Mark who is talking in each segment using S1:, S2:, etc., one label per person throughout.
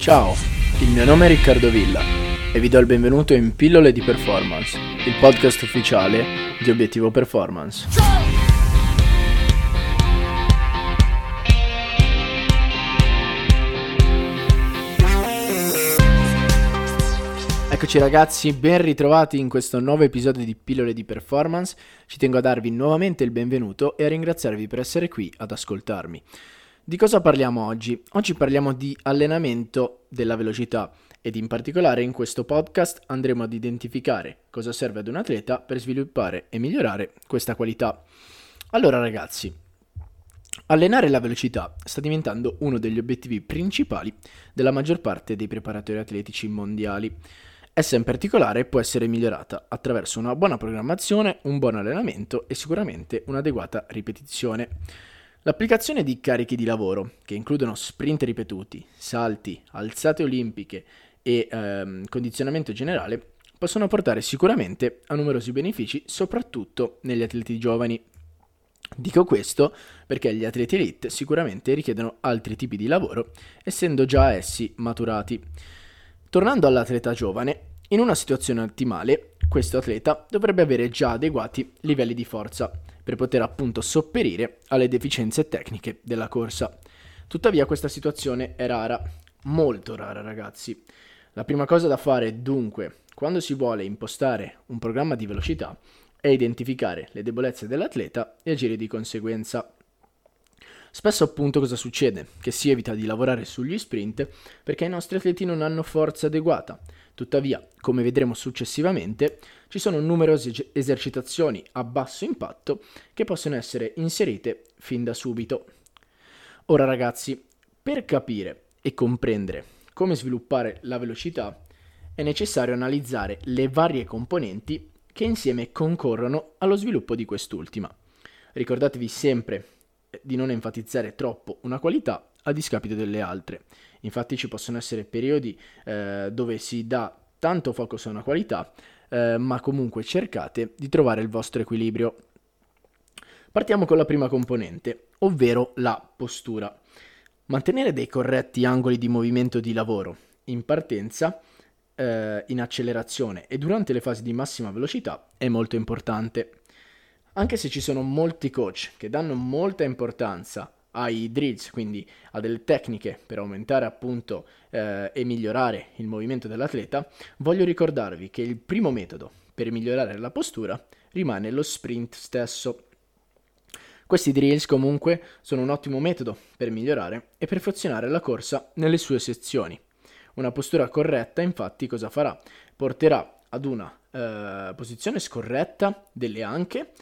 S1: Ciao, il mio nome è Riccardo Villa e vi do il benvenuto in Pillole di Performance, il podcast ufficiale di Obiettivo Performance. Eccoci ragazzi, ben ritrovati in questo nuovo episodio di Pillole di Performance. Ci tengo a darvi nuovamente il benvenuto e a ringraziarvi per essere qui ad ascoltarmi. Di cosa parliamo oggi? Oggi parliamo di allenamento della velocità ed in particolare in questo podcast andremo ad identificare cosa serve ad un atleta per sviluppare e migliorare questa qualità. Allora ragazzi, allenare la velocità sta diventando uno degli obiettivi principali della maggior parte dei preparatori atletici mondiali. Essa in particolare può essere migliorata attraverso una buona programmazione, un buon allenamento e sicuramente un'adeguata ripetizione. L'applicazione di carichi di lavoro, che includono sprint ripetuti, salti, alzate olimpiche e ehm, condizionamento generale, possono portare sicuramente a numerosi benefici, soprattutto negli atleti giovani. Dico questo perché gli atleti elite sicuramente richiedono altri tipi di lavoro, essendo già essi maturati. Tornando all'atleta giovane, in una situazione ottimale, questo atleta dovrebbe avere già adeguati livelli di forza, per poter appunto sopperire alle deficienze tecniche della corsa. Tuttavia questa situazione è rara, molto rara ragazzi. La prima cosa da fare dunque, quando si vuole impostare un programma di velocità, è identificare le debolezze dell'atleta e agire di conseguenza. Spesso appunto cosa succede? Che si evita di lavorare sugli sprint perché i nostri atleti non hanno forza adeguata, Tuttavia, come vedremo successivamente, ci sono numerose esercitazioni a basso impatto che possono essere inserite fin da subito. Ora ragazzi, per capire e comprendere come sviluppare la velocità è necessario analizzare le varie componenti che insieme concorrono allo sviluppo di quest'ultima. Ricordatevi sempre di non enfatizzare troppo una qualità a discapito delle altre. Infatti ci possono essere periodi eh, dove si dà tanto focus a una qualità, eh, ma comunque cercate di trovare il vostro equilibrio. Partiamo con la prima componente, ovvero la postura. Mantenere dei corretti angoli di movimento di lavoro in partenza, eh, in accelerazione e durante le fasi di massima velocità è molto importante. Anche se ci sono molti coach che danno molta importanza ai drills, quindi a delle tecniche per aumentare appunto eh, e migliorare il movimento dell'atleta, voglio ricordarvi che il primo metodo per migliorare la postura rimane lo sprint stesso. Questi drills comunque sono un ottimo metodo per migliorare e perfezionare la corsa nelle sue sezioni. Una postura corretta infatti cosa farà? Porterà ad una eh, posizione scorretta delle anche,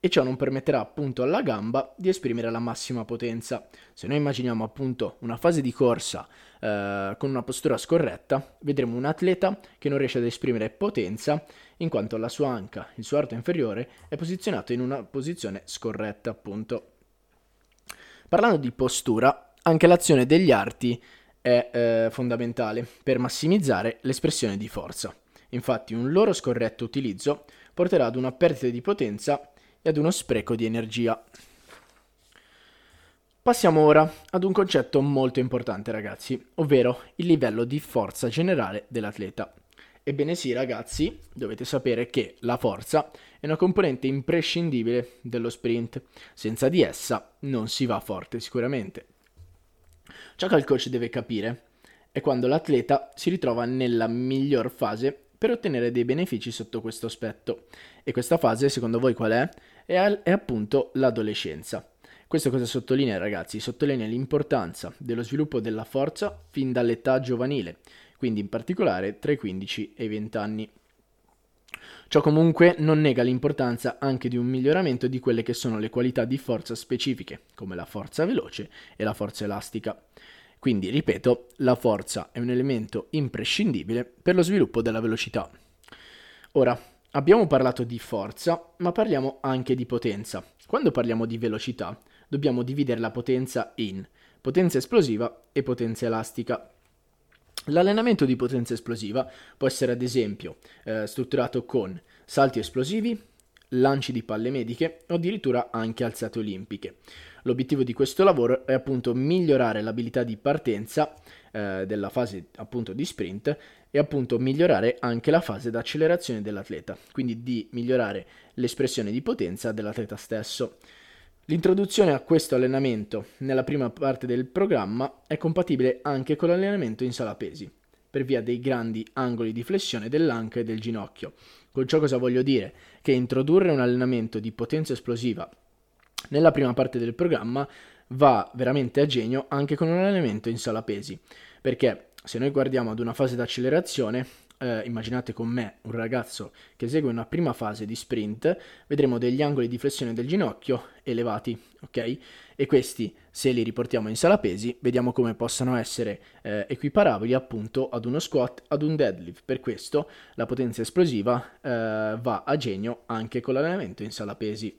S1: e ciò non permetterà appunto alla gamba di esprimere la massima potenza. Se noi immaginiamo appunto una fase di corsa eh, con una postura scorretta, vedremo un atleta che non riesce ad esprimere potenza in quanto la sua anca, il suo arto inferiore, è posizionato in una posizione scorretta appunto. Parlando di postura, anche l'azione degli arti è eh, fondamentale per massimizzare l'espressione di forza. Infatti un loro scorretto utilizzo porterà ad una perdita di potenza e ad uno spreco di energia. Passiamo ora ad un concetto molto importante ragazzi, ovvero il livello di forza generale dell'atleta. Ebbene sì ragazzi, dovete sapere che la forza è una componente imprescindibile dello sprint, senza di essa non si va forte sicuramente. Ciò che il coach deve capire è quando l'atleta si ritrova nella miglior fase per ottenere dei benefici sotto questo aspetto. E questa fase, secondo voi qual è? È, è appunto l'adolescenza. Questo cosa sottolinea ragazzi? Sottolinea l'importanza dello sviluppo della forza fin dall'età giovanile, quindi in particolare tra i 15 e i 20 anni. Ciò comunque non nega l'importanza anche di un miglioramento di quelle che sono le qualità di forza specifiche, come la forza veloce e la forza elastica. Quindi, ripeto, la forza è un elemento imprescindibile per lo sviluppo della velocità. Ora, abbiamo parlato di forza, ma parliamo anche di potenza. Quando parliamo di velocità, dobbiamo dividere la potenza in potenza esplosiva e potenza elastica. L'allenamento di potenza esplosiva può essere ad esempio eh, strutturato con salti esplosivi, lanci di palle mediche o addirittura anche alzate olimpiche. L'obiettivo di questo lavoro è appunto migliorare l'abilità di partenza eh, della fase appunto di sprint e appunto migliorare anche la fase d'accelerazione dell'atleta, quindi di migliorare l'espressione di potenza dell'atleta stesso. L'introduzione a questo allenamento nella prima parte del programma è compatibile anche con l'allenamento in sala pesi, per via dei grandi angoli di flessione dell'anca e del ginocchio. Con ciò cosa voglio dire? Che introdurre un allenamento di potenza esplosiva nella prima parte del programma va veramente a genio anche con un allenamento in sala pesi, perché se noi guardiamo ad una fase d'accelerazione, eh, immaginate con me un ragazzo che esegue una prima fase di sprint, vedremo degli angoli di flessione del ginocchio elevati, ok? E questi, se li riportiamo in sala pesi, vediamo come possano essere eh, equiparabili appunto ad uno squat, ad un deadlift. Per questo la potenza esplosiva eh, va a genio anche con l'allenamento in sala pesi.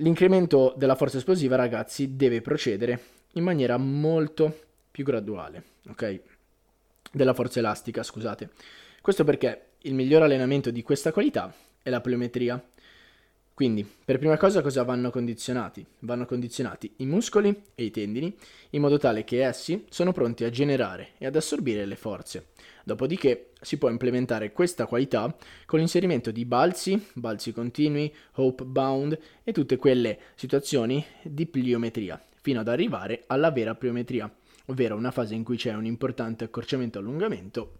S1: L'incremento della forza esplosiva, ragazzi, deve procedere in maniera molto più graduale, ok? Della forza elastica, scusate. Questo perché il miglior allenamento di questa qualità è la pliometria. Quindi, per prima cosa cosa vanno condizionati? Vanno condizionati i muscoli e i tendini in modo tale che essi sono pronti a generare e ad assorbire le forze. Dopodiché si può implementare questa qualità con l'inserimento di balzi, balzi continui, hope bound e tutte quelle situazioni di pliometria, fino ad arrivare alla vera pliometria, ovvero una fase in cui c'è un importante accorciamento-allungamento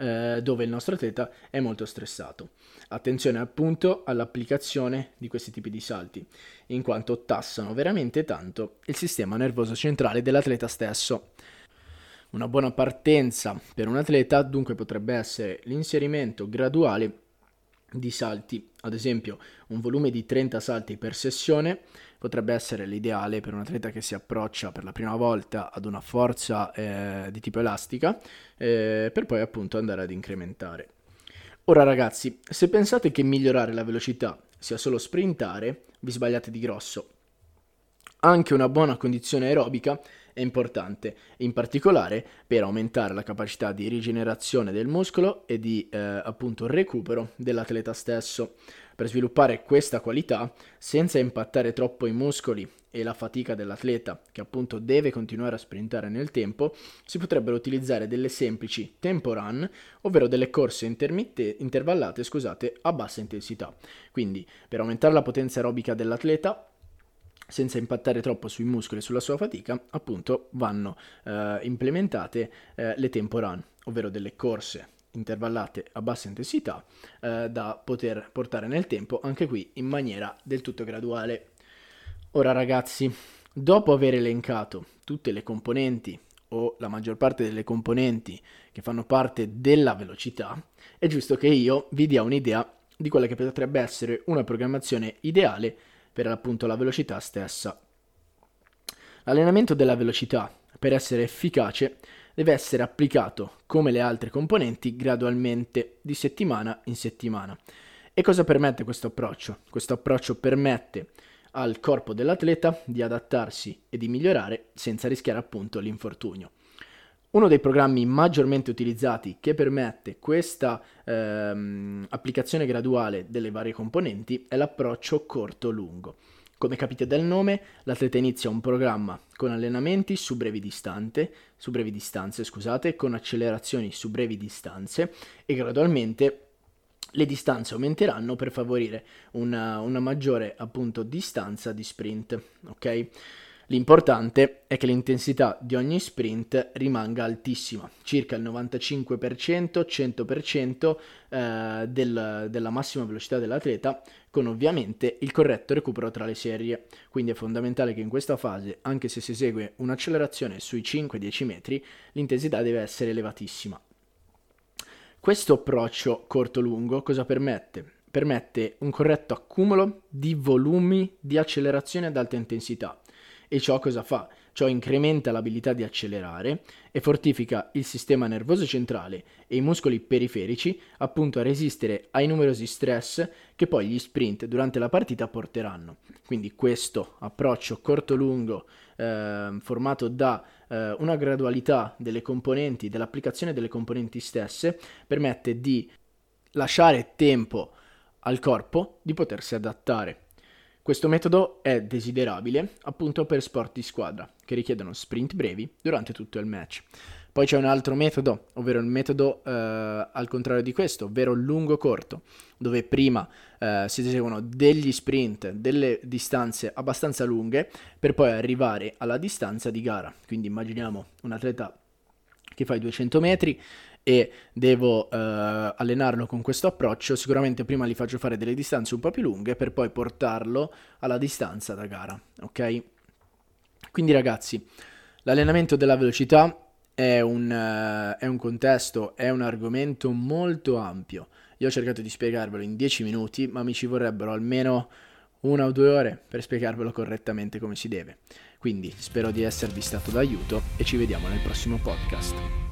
S1: eh, dove il nostro atleta è molto stressato. Attenzione appunto all'applicazione di questi tipi di salti, in quanto tassano veramente tanto il sistema nervoso centrale dell'atleta stesso. Una buona partenza per un atleta dunque potrebbe essere l'inserimento graduale di salti, ad esempio un volume di 30 salti per sessione potrebbe essere l'ideale per un atleta che si approccia per la prima volta ad una forza eh, di tipo elastica eh, per poi appunto andare ad incrementare. Ora ragazzi, se pensate che migliorare la velocità sia solo sprintare, vi sbagliate di grosso. Anche una buona condizione aerobica è importante, in particolare per aumentare la capacità di rigenerazione del muscolo e di eh, appunto recupero dell'atleta stesso. Per sviluppare questa qualità, senza impattare troppo i muscoli e la fatica dell'atleta, che appunto deve continuare a sprintare nel tempo, si potrebbero utilizzare delle semplici tempo run, ovvero delle corse intervallate scusate, a bassa intensità. Quindi, per aumentare la potenza aerobica dell'atleta, senza impattare troppo sui muscoli e sulla sua fatica, appunto vanno eh, implementate eh, le tempo run, ovvero delle corse intervallate a bassa intensità eh, da poter portare nel tempo, anche qui in maniera del tutto graduale. Ora ragazzi, dopo aver elencato tutte le componenti o la maggior parte delle componenti che fanno parte della velocità, è giusto che io vi dia un'idea di quella che potrebbe essere una programmazione ideale per appunto la velocità stessa. L'allenamento della velocità, per essere efficace, deve essere applicato, come le altre componenti, gradualmente, di settimana in settimana. E cosa permette questo approccio? Questo approccio permette al corpo dell'atleta di adattarsi e di migliorare senza rischiare appunto l'infortunio. Uno dei programmi maggiormente utilizzati che permette questa ehm, applicazione graduale delle varie componenti è l'approccio corto-lungo. Come capite dal nome, l'atleta inizia un programma con allenamenti su brevi, distante, su brevi distanze, scusate, con accelerazioni su brevi distanze e gradualmente le distanze aumenteranno per favorire una, una maggiore appunto distanza di sprint, ok? L'importante è che l'intensità di ogni sprint rimanga altissima, circa il 95%, 100% eh, del, della massima velocità dell'atleta, con ovviamente il corretto recupero tra le serie. Quindi è fondamentale che in questa fase, anche se si esegue un'accelerazione sui 5-10 metri, l'intensità deve essere elevatissima. Questo approccio corto-lungo cosa permette? Permette un corretto accumulo di volumi di accelerazione ad alta intensità e ciò cosa fa? Ciò incrementa l'abilità di accelerare e fortifica il sistema nervoso centrale e i muscoli periferici appunto a resistere ai numerosi stress che poi gli sprint durante la partita porteranno. Quindi questo approccio corto-lungo eh, formato da eh, una gradualità delle componenti, dell'applicazione delle componenti stesse, permette di lasciare tempo al corpo di potersi adattare. Questo metodo è desiderabile appunto per sport di squadra che richiedono sprint brevi durante tutto il match. Poi c'è un altro metodo, ovvero il metodo eh, al contrario di questo, ovvero lungo-corto, dove prima eh, si eseguono degli sprint, delle distanze abbastanza lunghe, per poi arrivare alla distanza di gara. Quindi immaginiamo un atleta che fa i 200 metri e devo eh, allenarlo con questo approccio, sicuramente prima gli faccio fare delle distanze un po' più lunghe per poi portarlo alla distanza da gara, ok? Quindi ragazzi, l'allenamento della velocità è un, uh, è un contesto, è un argomento molto ampio. Io ho cercato di spiegarvelo in 10 minuti, ma mi ci vorrebbero almeno una o due ore per spiegarvelo correttamente come si deve. Quindi spero di esservi stato d'aiuto e ci vediamo nel prossimo podcast.